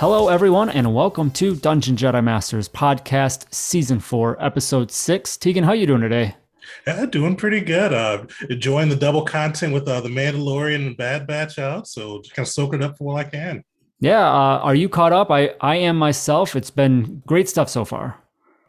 Hello, everyone, and welcome to Dungeon Jedi Masters podcast, season four, episode six. Tegan, how you doing today? Yeah, doing pretty good. Uh, enjoying the double content with uh, the Mandalorian and Bad Batch out, so just kind of soak it up for what I can. Yeah, uh, are you caught up? I I am myself. It's been great stuff so far.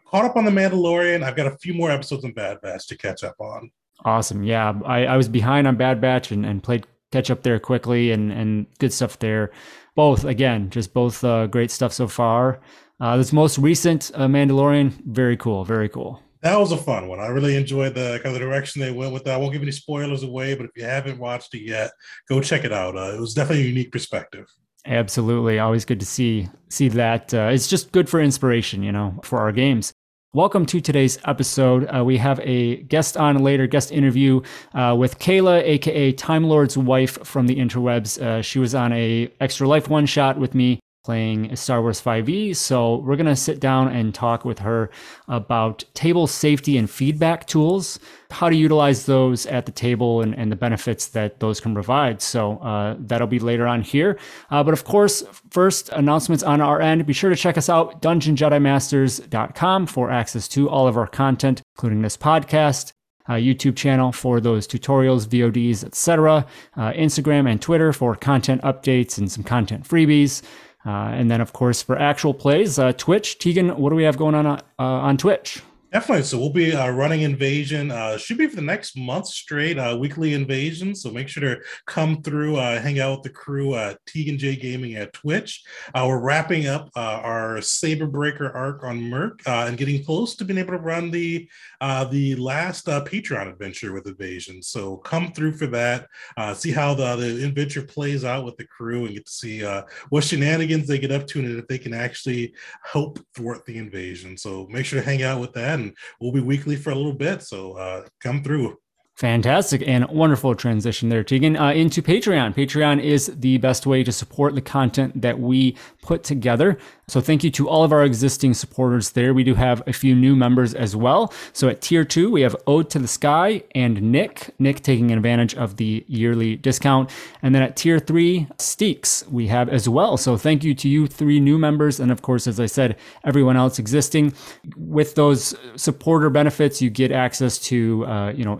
Caught up on the Mandalorian. I've got a few more episodes of Bad Batch to catch up on. Awesome. Yeah, I, I was behind on Bad Batch and, and played catch up there quickly and and good stuff there both again, just both uh, great stuff so far. Uh, this most recent uh, Mandalorian, very cool, very cool. That was a fun one. I really enjoyed the kind of the direction they went with that. I won't give any spoilers away, but if you haven't watched it yet, go check it out. Uh, it was definitely a unique perspective. Absolutely, always good to see see that. Uh, it's just good for inspiration, you know, for our games. Welcome to today's episode. Uh, we have a guest on later, guest interview uh, with Kayla, aka Time Lord's wife from the interwebs. Uh, she was on a extra life one shot with me playing Star Wars 5e. So we're going to sit down and talk with her about table safety and feedback tools, how to utilize those at the table and, and the benefits that those can provide. So uh, that'll be later on here. Uh, but of course, first announcements on our end. Be sure to check us out, dungeonjedimasters.com for access to all of our content, including this podcast. Uh, YouTube channel for those tutorials, VODs, etc. Uh, Instagram and Twitter for content updates and some content freebies. Uh, and then, of course, for actual plays, uh, Twitch. Tegan, what do we have going on uh, on Twitch? Definitely. So we'll be uh, running Invasion. Uh, should be for the next month straight, uh, weekly Invasion. So make sure to come through, uh, hang out with the crew at Tegan J Gaming at Twitch. Uh, we're wrapping up uh, our Saber Breaker arc on Merc and getting close to being able to run the the last Patreon adventure with Invasion. So come through for that. see how the, the adventure plays out with the crew and get to see what shenanigans they get up to and if they can actually help thwart the invasion. So make sure to hang out with that and we'll be weekly for a little bit. So uh, come through. Fantastic and wonderful transition there, Tegan, uh, into Patreon. Patreon is the best way to support the content that we put together. So thank you to all of our existing supporters there. We do have a few new members as well. So at tier two, we have Ode to the Sky and Nick, Nick taking advantage of the yearly discount. And then at tier three, Steeks, we have as well. So thank you to you three new members. And of course, as I said, everyone else existing. With those supporter benefits, you get access to, uh, you know,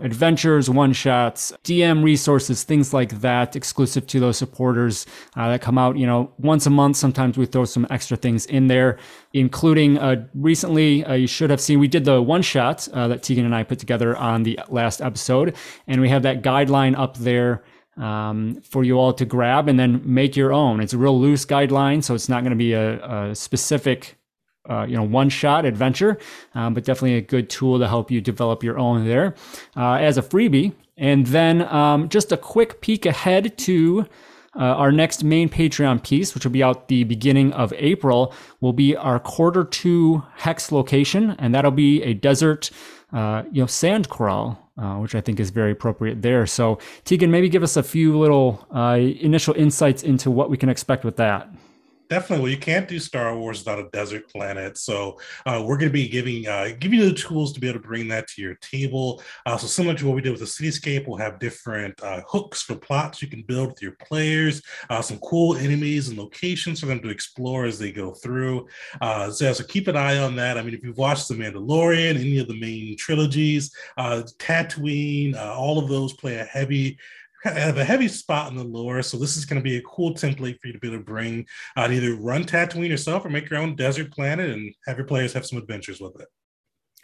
adventures, one shots, DM resources, things like that, exclusive to those supporters uh, that come out, you know, once a month. Sometimes we throw some extra things things in there, including uh, recently, uh, you should have seen we did the one shot uh, that Tegan and I put together on the last episode. And we have that guideline up there um, for you all to grab and then make your own. It's a real loose guideline, so it's not going to be a, a specific uh, you know one shot adventure um, but definitely a good tool to help you develop your own there uh, as a freebie and then um, just a quick peek ahead to uh, our next main Patreon piece, which will be out the beginning of April, will be our quarter two hex location, and that'll be a desert, uh, you know, sand crawl, uh, which I think is very appropriate there. So, Tegan, maybe give us a few little uh, initial insights into what we can expect with that definitely. Well, you can't do Star Wars without a desert planet. So uh, we're going to be giving uh, giving you the tools to be able to bring that to your table. Uh, so similar to what we did with the cityscape, we'll have different uh, hooks for plots you can build with your players. Uh, some cool enemies and locations for them to explore as they go through. Uh, so, so keep an eye on that. I mean, if you've watched The Mandalorian, any of the main trilogies, Tatooine, all of those play a heavy have a heavy spot in the lore, so this is going to be a cool template for you to be able to bring uh, either run Tatooine yourself or make your own desert planet and have your players have some adventures with it.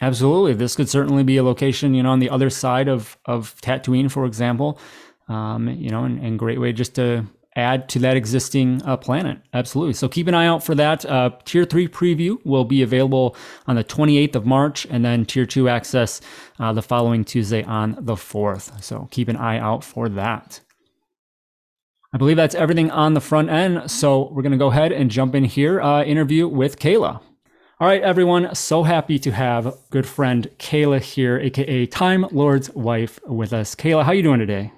Absolutely, this could certainly be a location, you know, on the other side of of Tatooine, for example. Um, you know, and, and great way just to add to that existing uh, planet. Absolutely. So keep an eye out for that. Uh, tier 3 preview will be available on the 28th of March, and then Tier 2 access uh, the following Tuesday on the 4th. So keep an eye out for that. I believe that's everything on the front end. So we're going to go ahead and jump in here, uh, interview with Kayla. All right, everyone. So happy to have good friend Kayla here, aka Time Lord's wife, with us. Kayla, how you doing today?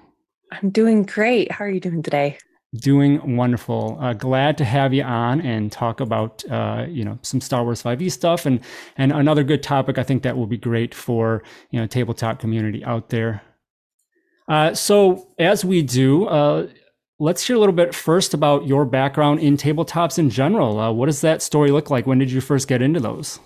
I'm doing great. How are you doing today? Doing wonderful. Uh, glad to have you on and talk about uh, you know some Star Wars 5e stuff and and another good topic. I think that will be great for you know tabletop community out there. Uh, so as we do, uh, let's hear a little bit first about your background in tabletops in general. Uh, what does that story look like? When did you first get into those?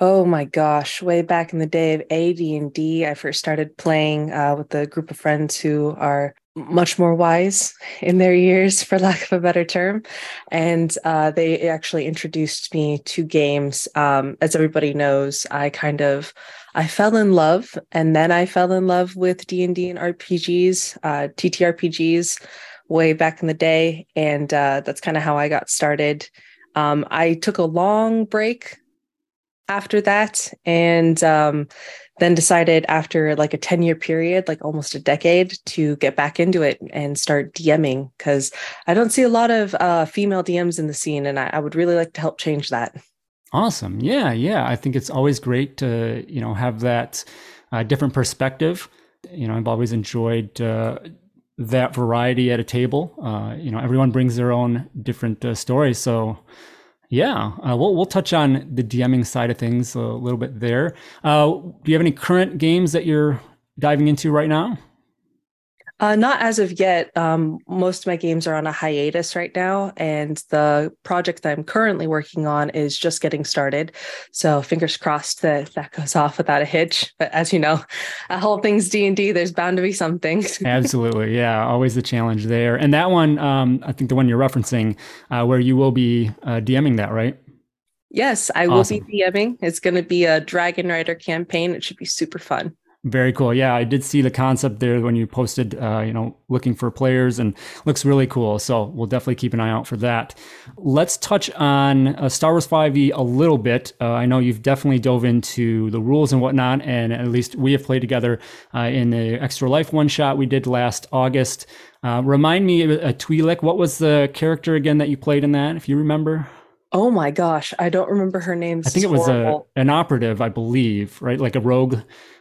Oh my gosh, way back in the day of AD&D, I first started playing uh, with a group of friends who are much more wise in their years, for lack of a better term. And uh, they actually introduced me to games. Um, as everybody knows, I kind of I fell in love, and then I fell in love with D and D and RPGs, uh, TTRPGs, way back in the day, and uh, that's kind of how I got started. Um, I took a long break after that, and um, then decided after like a 10 year period, like almost a decade, to get back into it and start DMing because I don't see a lot of uh, female DMs in the scene, and I, I would really like to help change that. Awesome. Yeah, yeah. I think it's always great to you know have that uh, different perspective. You know, I've always enjoyed uh, that variety at a table. Uh, you know, everyone brings their own different uh, stories, so yeah, uh, we'll we'll touch on the DMing side of things a little bit there. Uh, do you have any current games that you're diving into right now? Uh, not as of yet. Um, most of my games are on a hiatus right now, and the project that I'm currently working on is just getting started. So fingers crossed that that goes off without a hitch. But as you know, a whole things D and D, there's bound to be something. Absolutely, yeah, always the challenge there. And that one, um, I think the one you're referencing, uh, where you will be uh, DMing that, right? Yes, I awesome. will be DMing. It's going to be a Dragon Rider campaign. It should be super fun. Very cool. Yeah, I did see the concept there when you posted, uh, you know, looking for players and looks really cool. So we'll definitely keep an eye out for that. Let's touch on uh, Star Wars 5e a little bit. Uh, I know you've definitely dove into the rules and whatnot, and at least we have played together uh, in the Extra Life one shot we did last August. Uh, remind me, a Twi'lek, what was the character again that you played in that, if you remember? Oh my gosh, I don't remember her name. I think it was a, an operative, I believe, right? Like a rogue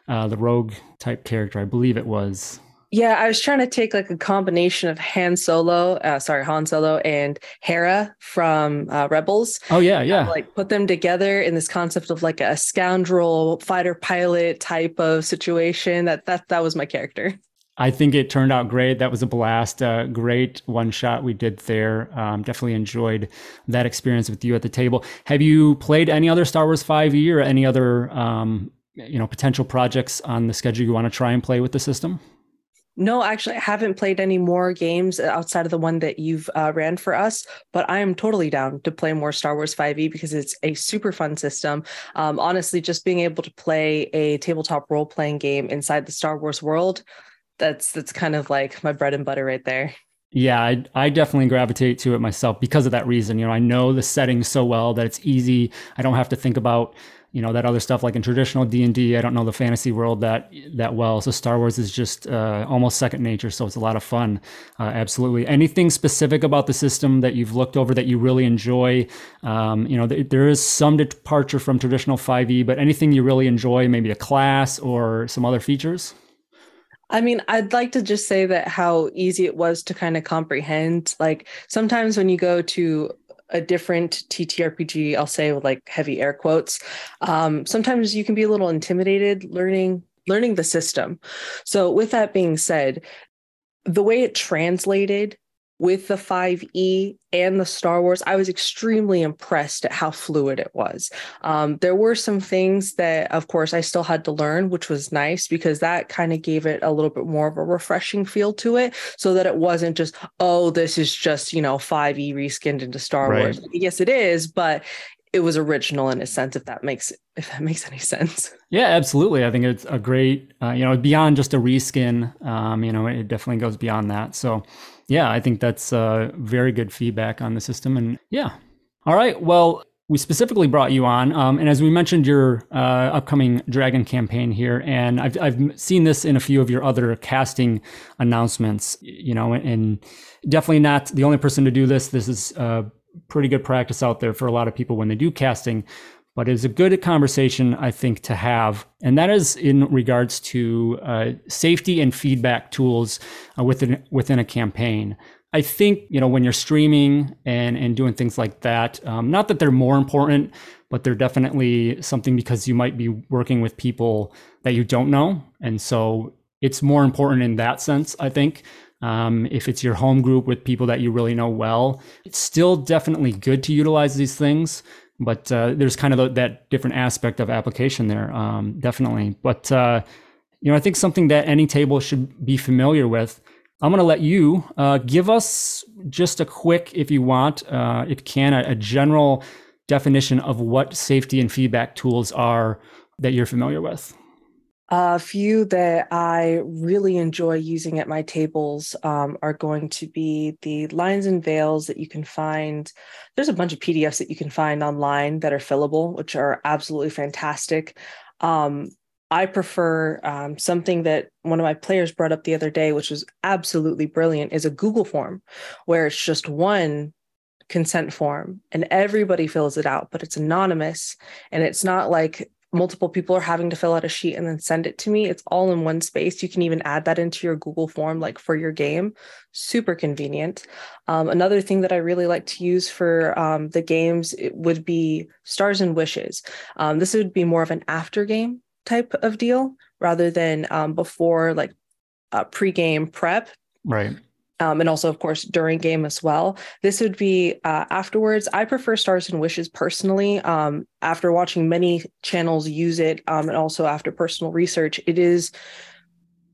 uh, the rogue type character. I believe it was. Yeah, I was trying to take like a combination of Han Solo, uh, sorry, Han Solo and Hera from uh, Rebels. Oh yeah, yeah. like put them together in this concept of like a scoundrel fighter pilot type of situation. That that that was my character. I think it turned out great. That was a blast. Uh, great one shot we did there. Um, definitely enjoyed that experience with you at the table. Have you played any other Star Wars 5e or any other um, you know potential projects on the schedule you want to try and play with the system? No, actually, I haven't played any more games outside of the one that you've uh, ran for us, but I am totally down to play more Star Wars 5e because it's a super fun system. Um, honestly, just being able to play a tabletop role playing game inside the Star Wars world, that's that's kind of like my bread and butter right there. Yeah, I, I definitely gravitate to it myself because of that reason. You know, I know the setting so well that it's easy. I don't have to think about you know that other stuff like in traditional d&d i don't know the fantasy world that that well so star wars is just uh, almost second nature so it's a lot of fun uh, absolutely anything specific about the system that you've looked over that you really enjoy um, you know th- there is some departure from traditional 5e but anything you really enjoy maybe a class or some other features I mean, I'd like to just say that how easy it was to kind of comprehend. Like sometimes when you go to a different TTRPG, I'll say with like heavy air quotes. Um, sometimes you can be a little intimidated learning learning the system. So with that being said, the way it translated with the 5e and the Star Wars, I was extremely impressed at how fluid it was. Um, there were some things that, of course, I still had to learn, which was nice because that kind of gave it a little bit more of a refreshing feel to it so that it wasn't just, oh, this is just, you know, 5e reskinned into Star right. Wars. Yes, it is, but it was original in a sense if that makes if that makes any sense yeah absolutely i think it's a great uh, you know beyond just a reskin um, you know it definitely goes beyond that so yeah i think that's uh, very good feedback on the system and yeah all right well we specifically brought you on, um, and as we mentioned, your uh, upcoming Dragon campaign here, and I've I've seen this in a few of your other casting announcements. You know, and definitely not the only person to do this. This is uh, pretty good practice out there for a lot of people when they do casting. But it's a good conversation, I think, to have, and that is in regards to uh, safety and feedback tools uh, within within a campaign. I think you know when you're streaming and and doing things like that. Um, not that they're more important, but they're definitely something because you might be working with people that you don't know, and so it's more important in that sense. I think um, if it's your home group with people that you really know well, it's still definitely good to utilize these things. But uh, there's kind of that different aspect of application there, um, definitely. But uh, you know, I think something that any table should be familiar with I'm going to let you uh, give us just a quick, if you want, uh, if can, a, a, general definition of what safety and feedback tools are that you're familiar with. A few that I really enjoy using at my tables um, are going to be the lines and veils that you can find. There's a bunch of PDFs that you can find online that are fillable, which are absolutely fantastic. Um, I prefer um, something that one of my players brought up the other day, which was absolutely brilliant, is a Google form where it's just one consent form and everybody fills it out, but it's anonymous and it's not like multiple people are having to fill out a sheet and then send it to me. It's all in one space. You can even add that into your Google form, like for your game. Super convenient. Um, another thing that I really like to use for um, the games would be Stars and Wishes. Um, this would be more of an after game type of deal rather than um, before like uh, pre-game prep. Right. Um, and also, of course, during game as well. This would be uh, afterwards. I prefer Stars and Wishes personally. Um, after watching many channels use it, um, and also after personal research, it is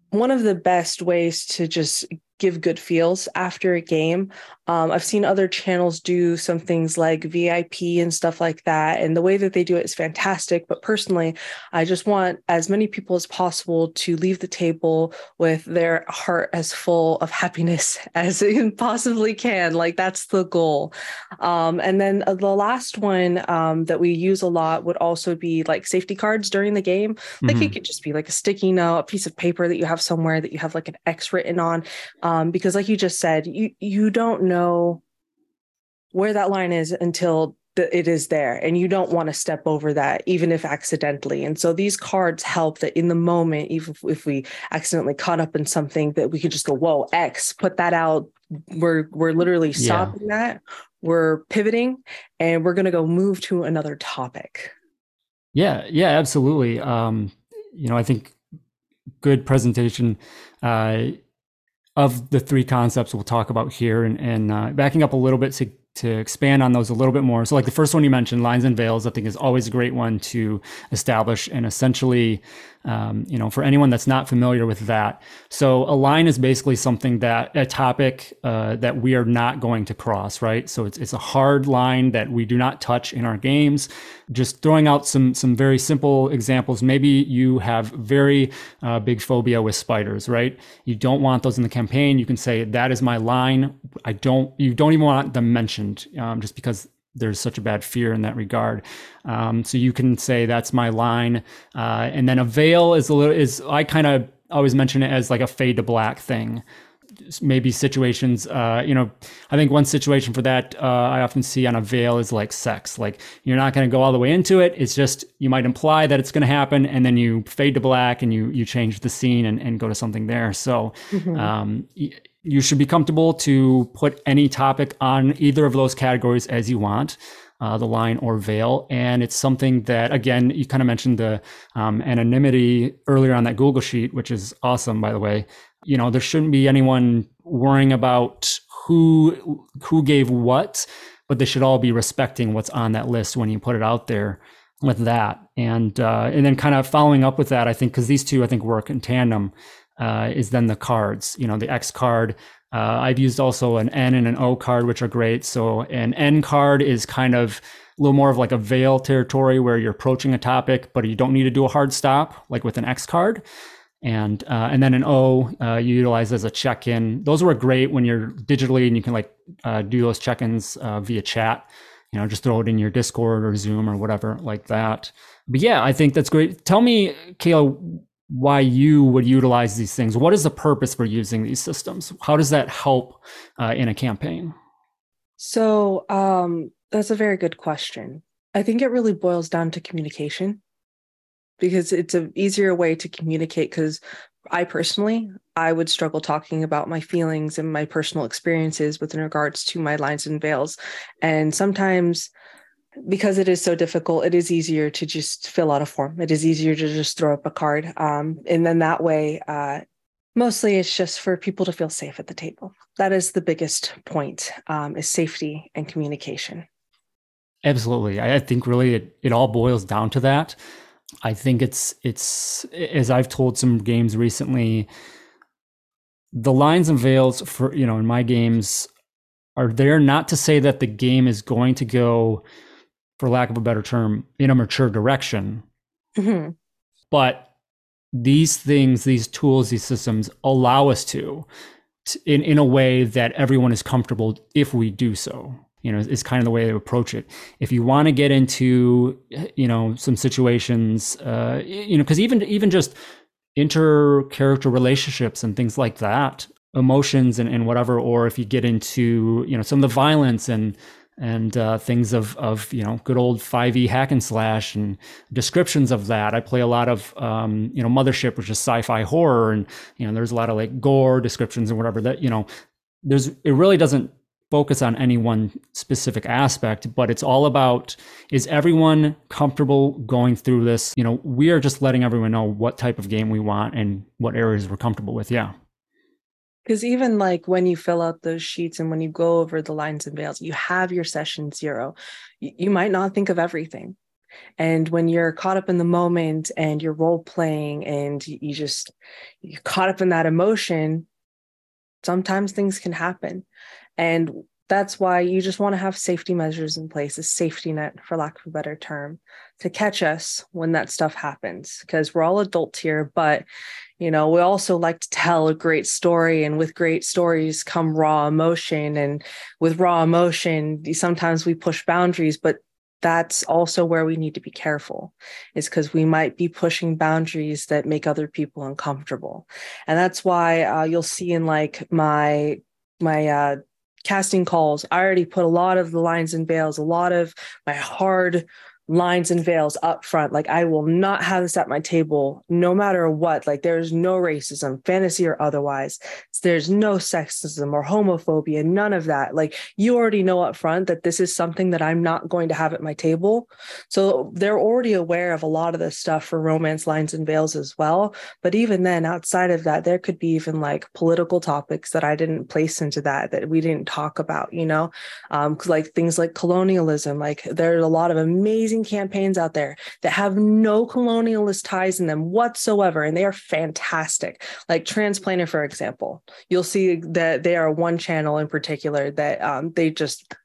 one of the best ways to just give good feels after a game. Um, I've seen other channels do some things like VIP and stuff like that. And the way that they do it is fantastic. But personally, I just want as many people as possible to leave the table with their heart as full of happiness as it possibly can. Like that's the goal. Um, and then uh, the last one um, that we use a lot would also be like safety cards during the game. Like mm-hmm. it could just be like a sticky note, a piece of paper that you have somewhere that you have like an X written on. Um, because like you just said, you you don't know where that line is until the, it is there and you don't want to step over that even if accidentally. And so these cards help that in the moment even if, if we accidentally caught up in something that we could just go whoa x put that out. We're we're literally stopping yeah. that. We're pivoting and we're going to go move to another topic. Yeah yeah absolutely. Um you know i think good presentation uh of the three concepts we'll talk about here and, and uh, backing up a little bit to to expand on those a little bit more. So, like the first one you mentioned, lines and veils, I think is always a great one to establish. And essentially, um, you know, for anyone that's not familiar with that, so a line is basically something that a topic uh, that we are not going to cross, right? So it's it's a hard line that we do not touch in our games. Just throwing out some some very simple examples. Maybe you have very uh, big phobia with spiders, right? You don't want those in the campaign. You can say that is my line. I don't. You don't even want them mentioned um, just because there's such a bad fear in that regard. Um, so you can say that's my line, uh, and then a veil is a little is I kind of always mention it as like a fade to black thing. Maybe situations, uh, you know, I think one situation for that uh, I often see on a veil is like sex. Like you're not going to go all the way into it. It's just you might imply that it's going to happen, and then you fade to black and you you change the scene and, and go to something there. So. Mm-hmm. Um, you should be comfortable to put any topic on either of those categories as you want. Uh, the line or veil. And it's something that, again, you kind of mentioned the um, anonymity earlier on that Google sheet, which is awesome, by the way. You know, there shouldn't be anyone worrying about who who gave what, but they should all be respecting what's on that list when you put it out there with that. And uh, and then kind of following up with that, I think because these two I think work in tandem uh, is then the cards. You know, the X card. Uh, I've used also an N and an O card, which are great. So an N card is kind of a little more of like a veil territory where you're approaching a topic, but you don't need to do a hard stop like with an X card. And uh, and then an O uh, you utilize as a check-in. Those were great when you're digitally and you can like uh, do those check-ins uh, via chat you know, just throw it in your Discord or Zoom or whatever like that. But yeah, I think that's great. Tell me, Kayla, why you would utilize these things. What is the purpose for using these systems? How does that help uh, in a campaign? So um, that's a very good question. I think it really boils down to communication because it's an easier way to communicate because I personally, I would struggle talking about my feelings and my personal experiences within regards to my lines and veils. And sometimes because it is so difficult, it is easier to just fill out a form. It is easier to just throw up a card. Um, and then that way, uh, mostly it's just for people to feel safe at the table. That is the biggest point um, is safety and communication. Absolutely. I think really it, it all boils down to that. I think it's it's as I've told some games recently, the lines and veils for you know in my games are there not to say that the game is going to go, for lack of a better term, in a mature direction, mm-hmm. but these things, these tools, these systems allow us to, to in in a way that everyone is comfortable if we do so. You know is kind of the way to approach it. If you want to get into you know some situations uh, you know because even even just inter character relationships and things like that emotions and, and whatever or if you get into you know some of the violence and and uh, things of of you know good old 5e hack and slash and descriptions of that. I play a lot of um, you know Mothership, which is sci-fi horror, and you know there's a lot of like gore descriptions and whatever that you know there's it really doesn't focus on any one specific aspect, but it's all about is everyone comfortable going through this? You know, we are just letting everyone know what type of game we want and what areas we're comfortable with. Yeah. Because even like when you fill out those sheets and when you go over the lines and veils, you have your session zero. You might not think of everything. And when you're caught up in the moment and you're role playing and you just you're caught up in that emotion, sometimes things can happen. And that's why you just want to have safety measures in place, a safety net, for lack of a better term, to catch us when that stuff happens. Because we're all adults here, but you know, we also like to tell a great story, and with great stories come raw emotion. And with raw emotion, sometimes we push boundaries, but that's also where we need to be careful is because we might be pushing boundaries that make other people uncomfortable and that's why uh, you'll see in like my my uh, casting calls. I already put a lot of the lines and veils, a lot of my hard lines and veils up front. Like I will not have this at my table no matter what. Like there's no racism, fantasy or otherwise. There's no sexism or homophobia, none of that. Like you already know up front that this is something that I'm not going to have at my table. So they're already aware of a lot of this stuff for romance lines and veils as well. But even then, outside of that, there could be even like political topics that I didn't place into that that we didn't talk about, you know, um, like things like colonialism. Like there's a lot of amazing amazing campaigns out there that have no colonialist ties in them whatsoever, and they are fantastic. Like Transplanar, for example, you'll see that they are one channel in particular that um, they just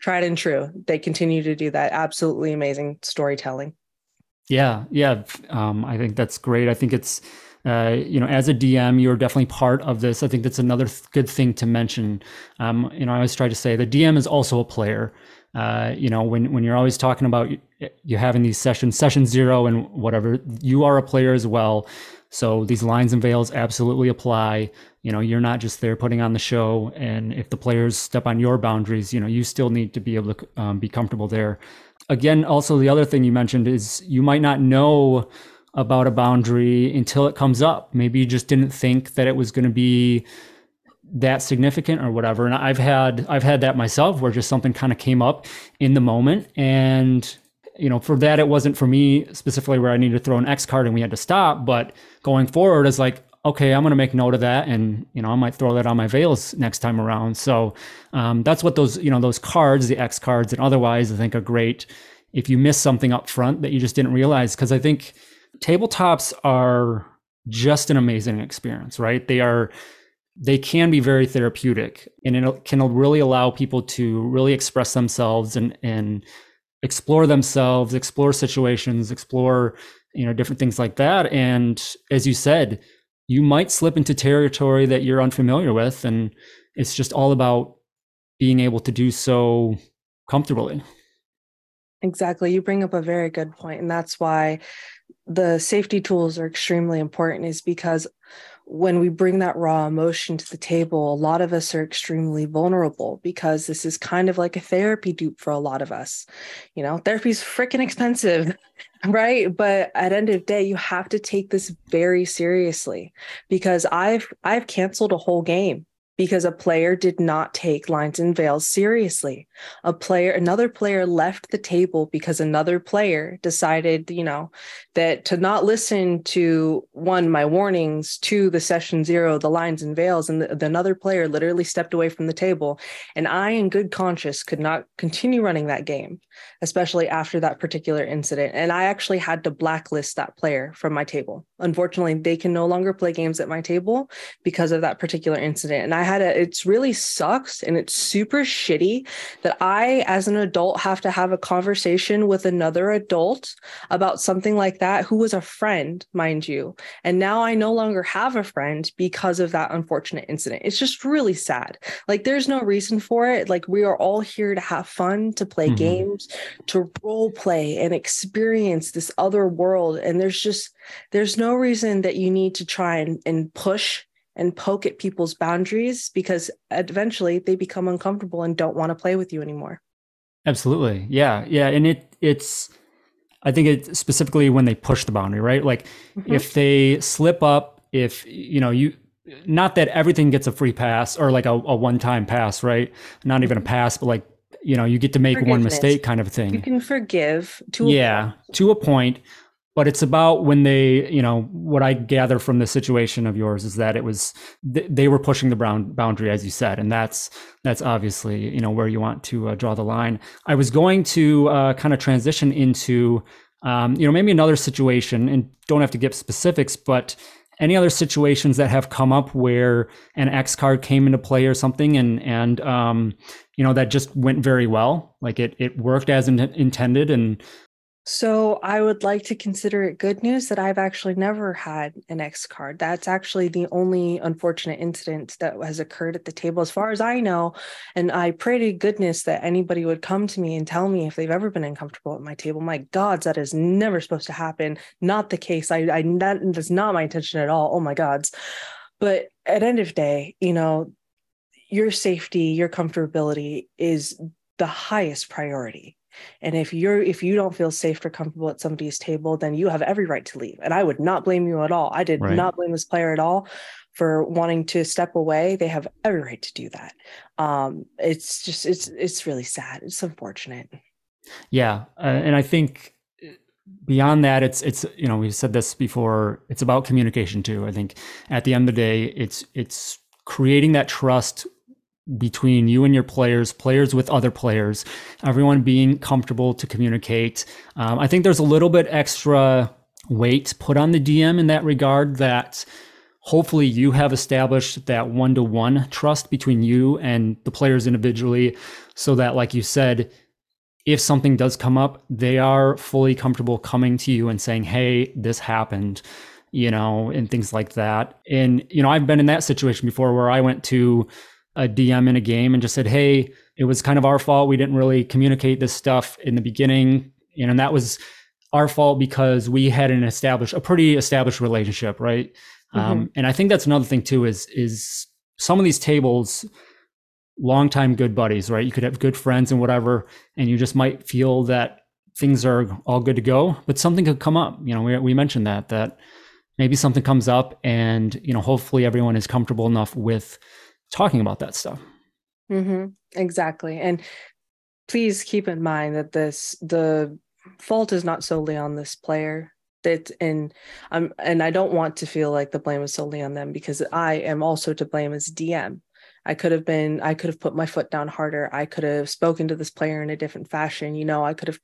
tried and true. They continue to do that. Absolutely amazing storytelling. Yeah, yeah. Um, I think that's great. I think it's uh, you know, as a DM, you're definitely part of this. I think that's another th- good thing to mention. Um, you know, I always try to say the DM is also a player. Uh, you know, when when you're always talking about you having these sessions, session zero and whatever, you are a player as well. So these lines and veils absolutely apply. You know, you're not just there putting on the show, and if the players step on your boundaries, you know, you still need to be able to um, be comfortable there. Again, also the other thing you mentioned is you might not know about a boundary until it comes up. Maybe you just didn't think that it was going to be that significant or whatever. And i've had i've had that myself where just something kind of came up in the moment. And you know for that it wasn't for me specifically where i needed to throw an x card and we had to stop. But going forward is like okay i'm going to make note of that and you know i might throw that on my veils next time around. So um, that's what those you know those cards the x cards and otherwise i think are great if you miss something up front that you just didn't realize. Because i think tabletops are just an amazing experience right? They are they can be very therapeutic and it can really allow people to really express themselves and and explore themselves explore situations explore you know different things like that. And as you said you might slip into territory that you're unfamiliar with and it's just all about being able to do so comfortably. Exactly. You bring up a very good point, and that's why the safety tools are extremely important is because when we bring that raw emotion to the table, a lot of us are extremely vulnerable because this is kind of like a therapy dupe for a lot of us. You know, therapy is freaking expensive, right? But at end of day, you have to take this very seriously because I've I've canceled a whole game because a player did not take lines and veils seriously. A player, another player left the table because another player decided, you know, that to not listen to one, my warnings, two, the session zero, the lines and veils, and the, the another player literally stepped away from the table. And I, in good conscience, could not continue running that game, especially after that particular incident. And I actually had to blacklist that player from my table. Unfortunately, they can no longer play games at my table because of that particular incident. And I had a, it's really sucks and it's super shitty that I, as an adult, have to have a conversation with another adult about something like that who was a friend, mind you. And now I no longer have a friend because of that unfortunate incident. It's just really sad. Like, there's no reason for it. Like, we are all here to have fun, to play mm-hmm. games, to role play and experience this other world. And there's just, there's no reason that you need to try and, and push and poke at people's boundaries because eventually they become uncomfortable and don't want to play with you anymore. Absolutely. Yeah. Yeah. And it it's I think it's specifically when they push the boundary, right? Like mm-hmm. if they slip up, if you know, you not that everything gets a free pass or like a, a one-time pass, right? Not even a mm-hmm. pass, but like you know, you get to make one mistake kind of thing. You can forgive to yeah, to a point, but it's about when they you know what i gather from the situation of yours is that it was they were pushing the brown boundary as you said and that's that's obviously you know where you want to uh, draw the line. I was going to uh, kind of transition into um, you know maybe another situation and don't have to give specifics but any other situations that have come up where an X card came into play or something and and um, you know that just went very well like it it worked as in- intended and so I would like to consider it good news that I've actually never had an X card. That's actually the only unfortunate incident that has occurred at the table, as far as I know. And I pray to goodness that anybody would come to me and tell me if they've ever been uncomfortable at my table. My God, that is never supposed to happen. Not the case. I, I that, that's not my intention at all. Oh my gods. But at end of day, you know, your safety, your comfortability is the highest priority and if you're if you don't feel safe or comfortable at somebody's table, then you have every right to leave. And I would not blame you at all. I did right. not blame this player at all for wanting to step away. They have every right to do that. Um, it's just it's it's really sad. It's unfortunate. Yeah, uh, and I think uh, beyond that it's it's you know we've said this before it's about communication too i think at the end of the day it's it's creating that trust between you and your players, players with other players, everyone being comfortable to communicate. Um, I think there's a little bit extra weight put on the DM in that regard that hopefully you have established that one to one trust between you and the players individually so that, like you said, if something does come up, they are fully comfortable coming to you and saying, Hey, this happened, you know, and things like that. And, you know, I've been in that situation before where I went to, a DM in a game and just said, "Hey, it was kind of our fault. We didn't really communicate this stuff in the beginning, you know, and that was our fault because we had an established, a pretty established relationship, right?" Mm-hmm. Um, and I think that's another thing too is is some of these tables, longtime good buddies, right? You could have good friends and whatever, and you just might feel that things are all good to go, but something could come up. You know, we we mentioned that that maybe something comes up, and you know, hopefully everyone is comfortable enough with talking about that stuff. Mm-hmm. Exactly. And please keep in mind that this, the fault is not solely on this player. That and um and I don't want to feel like the blame is solely on them because I am also to blame as DM. I could have been, I could have put my foot down harder. I could have spoken to this player in a different fashion. You know, I could have,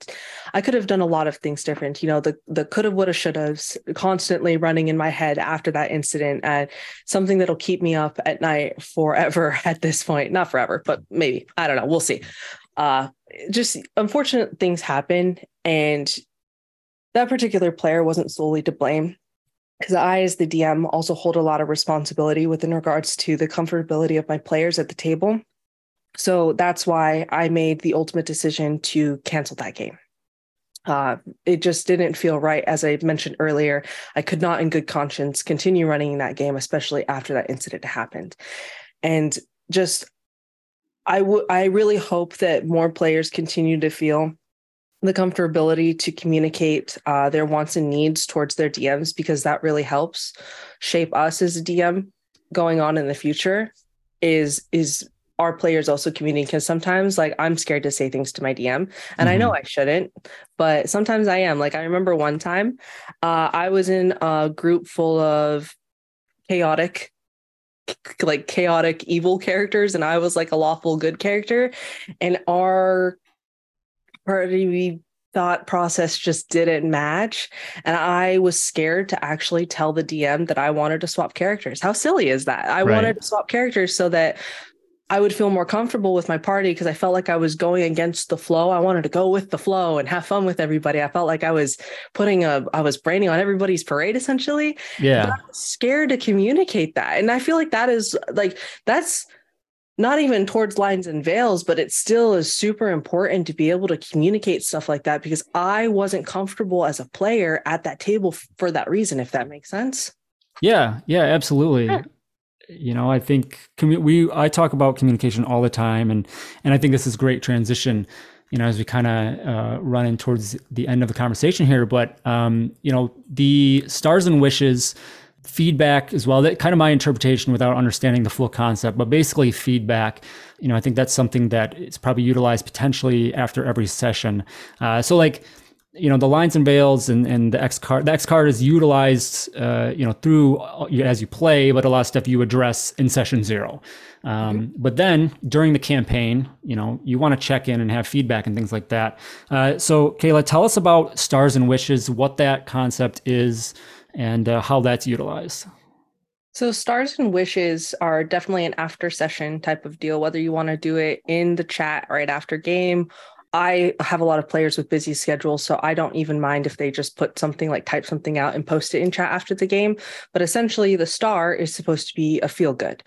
I could have done a lot of things different. You know, the the could have, would have, should have constantly running in my head after that incident, and something that'll keep me up at night forever at this point. Not forever, but maybe I don't know. We'll see. Uh, just unfortunate things happen, and that particular player wasn't solely to blame because I, as the DM, also hold a lot of responsibility within regards to the comfortability of my players at the table. So that's why I made the ultimate decision to cancel that game. uh, it just didn't feel right. As I mentioned earlier, I could not, in good conscience, continue running that game, especially after that incident happened. And just, I would, I really hope that more players continue to feel the comfortability to communicate uh, their wants and needs towards their DMs because that really helps shape us as a DM going on in the future. Is is our players also communicating because sometimes like I'm scared to say things to my DM and mm-hmm. I know mm-hmm. I shouldn't, but sometimes I am. Like I remember one time uh, I was in a group full of chaotic like chaotic evil characters and I was like a lawful good character and our party thought process just didn't match and I was scared to actually tell the DM that I wanted to swap characters. How silly is that? I right. wanted to swap characters so that I would feel more comfortable with my party because I felt like I was going against the flow. I wanted to go with the flow and have fun with everybody. I felt like I was putting a, I was braining on everybody's parade essentially. Yeah. But I was scared to communicate that. And I feel like that is like, that's not even towards lines and veils, but it still is super important to be able to communicate stuff like that because I wasn't comfortable as a player at that table for that reason, if that makes sense. Yeah. Yeah, absolutely. You know i think we i talk about communication all the time and and i think this is great transition you know as we kind of uh, run in towards the end of the conversation here but um, you know the stars and wishes feedback as well that kind of my interpretation without understanding the full concept but basically feedback you know i think that's something that is probably utilized potentially after every session uh, so like you know the lines and veils and, and the X card. The X card is utilized, uh, you know, through uh, as you play, but a lot of stuff you address in session zero. Um, mm-hmm. But then during the campaign, you know, you want to check in and have feedback and things like that. Uh, so, Kayla, tell us about Stars and Wishes, what that concept is, and uh, how that's utilized. So, stars and wishes are definitely an after session type of deal, whether you want to do it in the chat right after game I have a lot of players with busy schedules, so I don't even mind if they just put something like type something out and post it in chat after the game. But essentially, the star is supposed to be a feel good,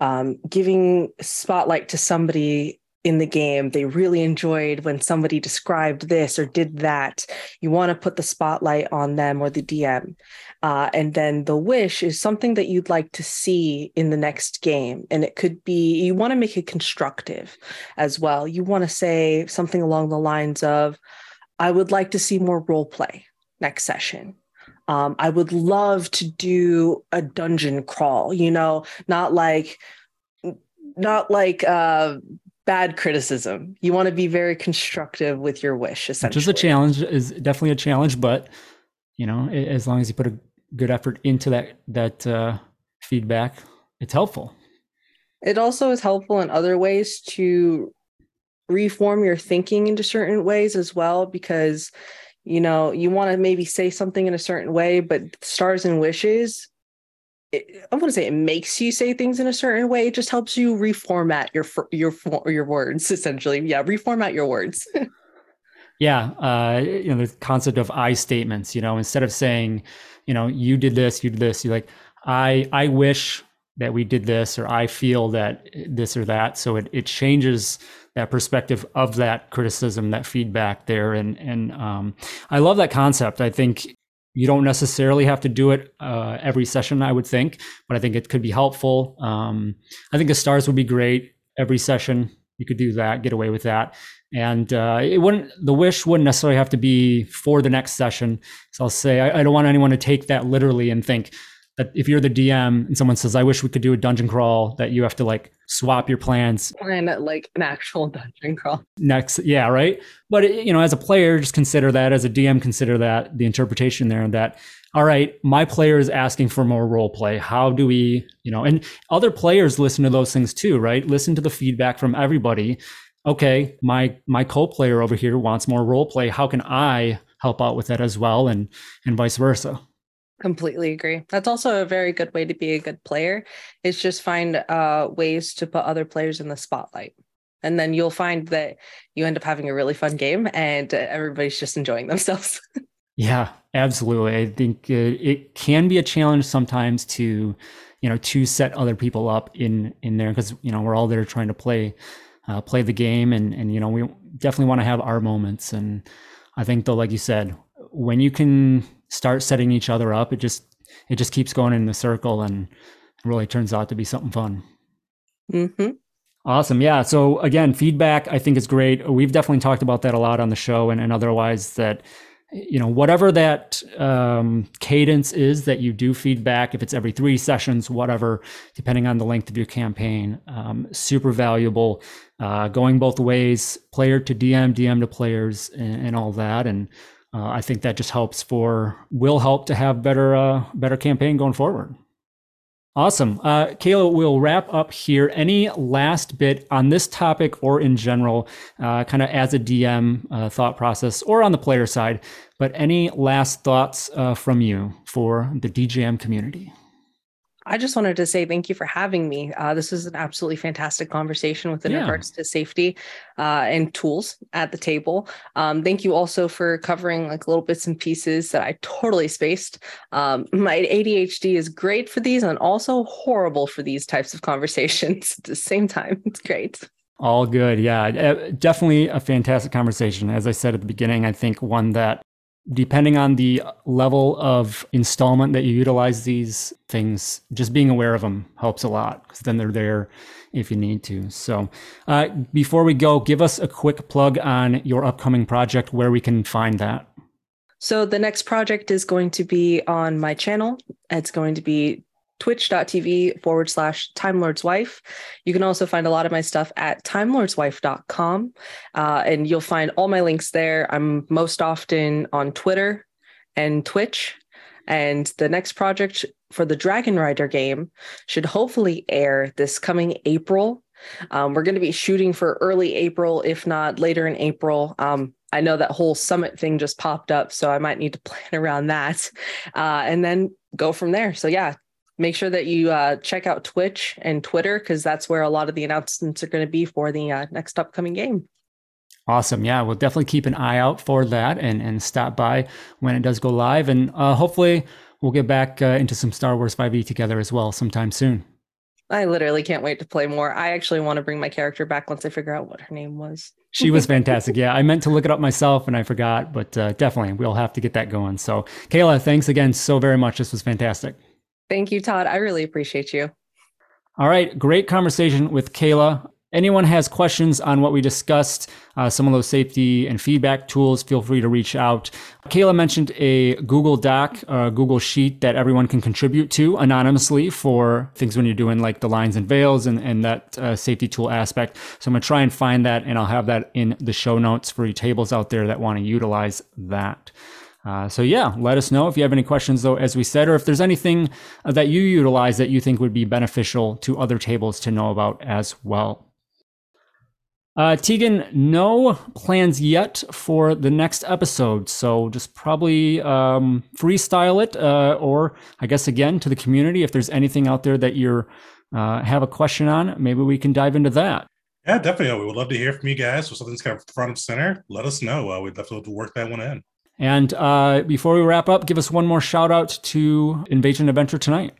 um, giving spotlight to somebody in the game. They really enjoyed when somebody described this or did that. You want to put the spotlight on them or the dm uh, and then the wish is something that you'd like to see in the next game and it could be you want to make it constructive as well. You want to say something along the lines of i would like to see more role play next session. Um, i would love to do a dungeon crawl you know? Not like not like uh bad criticism. You want to be very constructive with your wish, essentially. Which is a challenge, is definitely a challenge, but you know, as long as you put a good effort into that that uh, feedback, it's helpful. It also is helpful in other ways to reform your thinking into certain ways as well, because you know you want to maybe say something in a certain way, but stars and wishes it, I want to say it makes you say things in a certain way. It just helps you reformat your your your words essentially. Yeah, reformat your words. yeah, uh, you know the concept of I statements. You know, instead of saying, you know, you did this, you did this, you're like, I I wish that we did this, or I feel that this or that. So it it changes that perspective of that criticism, that feedback there, and and um, I love that concept. I think you don't necessarily have to do it uh, every session, I would think, but I think it could be helpful. Um, I think the stars would be great every session. You could do that, get away with that, and uh, it wouldn't. The wish wouldn't necessarily have to be for the next session. So I'll say I, I don't want anyone to take that literally and think that if you're the DM and someone says, "I wish we could do a dungeon crawl," that you have to like swap your plans. Plan like an actual dungeon crawl. Next, yeah, right. But you know, as a player, just consider that. As a DM, consider that the interpretation there that all right, my player is asking for more role play. How do we, you know, and other players listen to those things too, right? Listen to the feedback from everybody. Okay, my my co-player over here wants more role play. How can I help out with that as well, and and vice versa? Completely agree. That's also a very good way to be a good player. Is just find uh, ways to put other players in the spotlight, and then you'll find that you end up having a really fun game, and uh, everybody's just enjoying themselves. yeah, absolutely. I think uh, it can be a challenge sometimes to, you know, to set other people up in in there because you know we're all there trying to play, uh, play the game, and and you know we definitely want to have our moments and I think though, like you said, when you can start setting each other up, it just it just keeps going in the circle and really turns out to be something fun. Mm-hmm. Awesome. Yeah. So again, feedback I think is great. We've definitely talked about that a lot on the show and, and otherwise that you know whatever that um, cadence is that you do feedback if it's every three sessions whatever depending on the length of your campaign um, super valuable uh, going both ways player to dm dm to players and, and all that and uh, i think that just helps for will help to have better uh, better campaign going forward Awesome. Uh, Kayla, we'll wrap up here. Any last bit on this topic or in general, uh, kind of as a DM uh, thought process or on the player side, but any last thoughts uh, from you for the DJM community? I just wanted to say thank you for having me. Uh, this is an absolutely fantastic conversation with yeah. regards to safety uh, and tools at the table. Um, thank you also for covering like little bits and pieces that I totally spaced. Um, my ADHD is great for these and also horrible for these types of conversations at the same time. It's great. All good. Yeah, definitely a fantastic conversation. As I said at the beginning, I think one that depending on the level of installment that you utilize these things, just being aware of them helps a lot because then they're there if you need to. So, uh, before we go, give us a quick plug on your upcoming project where we can find that. So, the next project is going to be on my channel. It's going to be twitch.tv forward slash Time Lord's Wife. You can also find a lot of my stuff at timelordswife.com. Uh, and you'll find all my links there. I'm most often on Twitter and Twitch. And the next project for the Dragon Rider game should hopefully air this coming April. Um, we're going to be shooting for early April, if not later in April. Um, I know that whole summit thing just popped up, so I might need to plan around that uh, and then go from there. So, yeah, make sure that you uh, check out Twitch and Twitter because that's where a lot of the announcements are going to be for the uh, next upcoming game. Awesome. Yeah, we'll definitely keep an eye out for that and, and stop by when it does go live. And uh, hopefully, we'll get back uh, into some Star Wars 5e together as well sometime soon. I literally can't wait to play more. I actually want to bring my character back once I figure out what her name was. she was fantastic. Yeah, I meant to look it up myself and I forgot, but uh, definitely we'll have to get that going. So, Kayla, thanks again so very much. This was fantastic. Thank you, Todd. I really appreciate you. All right. Great conversation with Kayla. Anyone has questions on what we discussed, uh, some of those safety and feedback tools, feel free to reach out. Kayla mentioned a Google Doc, a Google Sheet that everyone can contribute to anonymously for things when you're doing like the lines and veils and, and that uh, safety tool aspect. So I'm going to try and find that and I'll have that in the show notes for you tables out there that want to utilize that. Uh, so yeah, let us know if you have any questions though, as we said, or if there's anything that you utilize that you think would be beneficial to other tables to know about as well. Uh, Tegan, no plans yet for the next episode, so just probably um, freestyle it, uh, or I guess again to the community. If there's anything out there that you uh, have a question on, maybe we can dive into that. Yeah, definitely. We would love to hear from you guys. So something's kind of front of center, let us know. Uh, we'd love to work that one in. And uh, before we wrap up, give us one more shout out to Invasion Adventure tonight.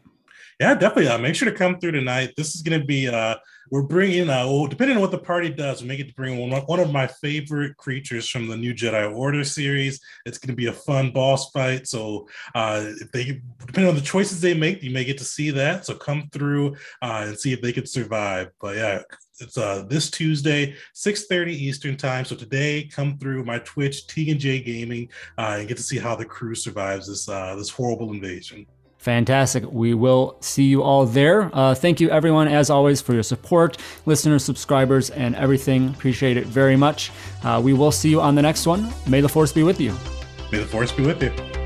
Yeah, definitely. Uh, make sure to come through tonight. This is going to be, uh, we're bringing, uh, well, depending on what the party does, we may get to bring one, one of my favorite creatures from the new Jedi Order series. It's going to be a fun boss fight. So, uh, if they, depending on the choices they make, you may get to see that. So, come through uh, and see if they can survive. But yeah, it's uh this Tuesday, 6:30 Eastern time. So today, come through my Twitch, T and J Gaming, uh, and get to see how the crew survives this uh, this horrible invasion. Fantastic. We will see you all there. Uh, thank you, everyone, as always, for your support, listeners, subscribers, and everything. Appreciate it very much. Uh, we will see you on the next one. May the force be with you. May the force be with you.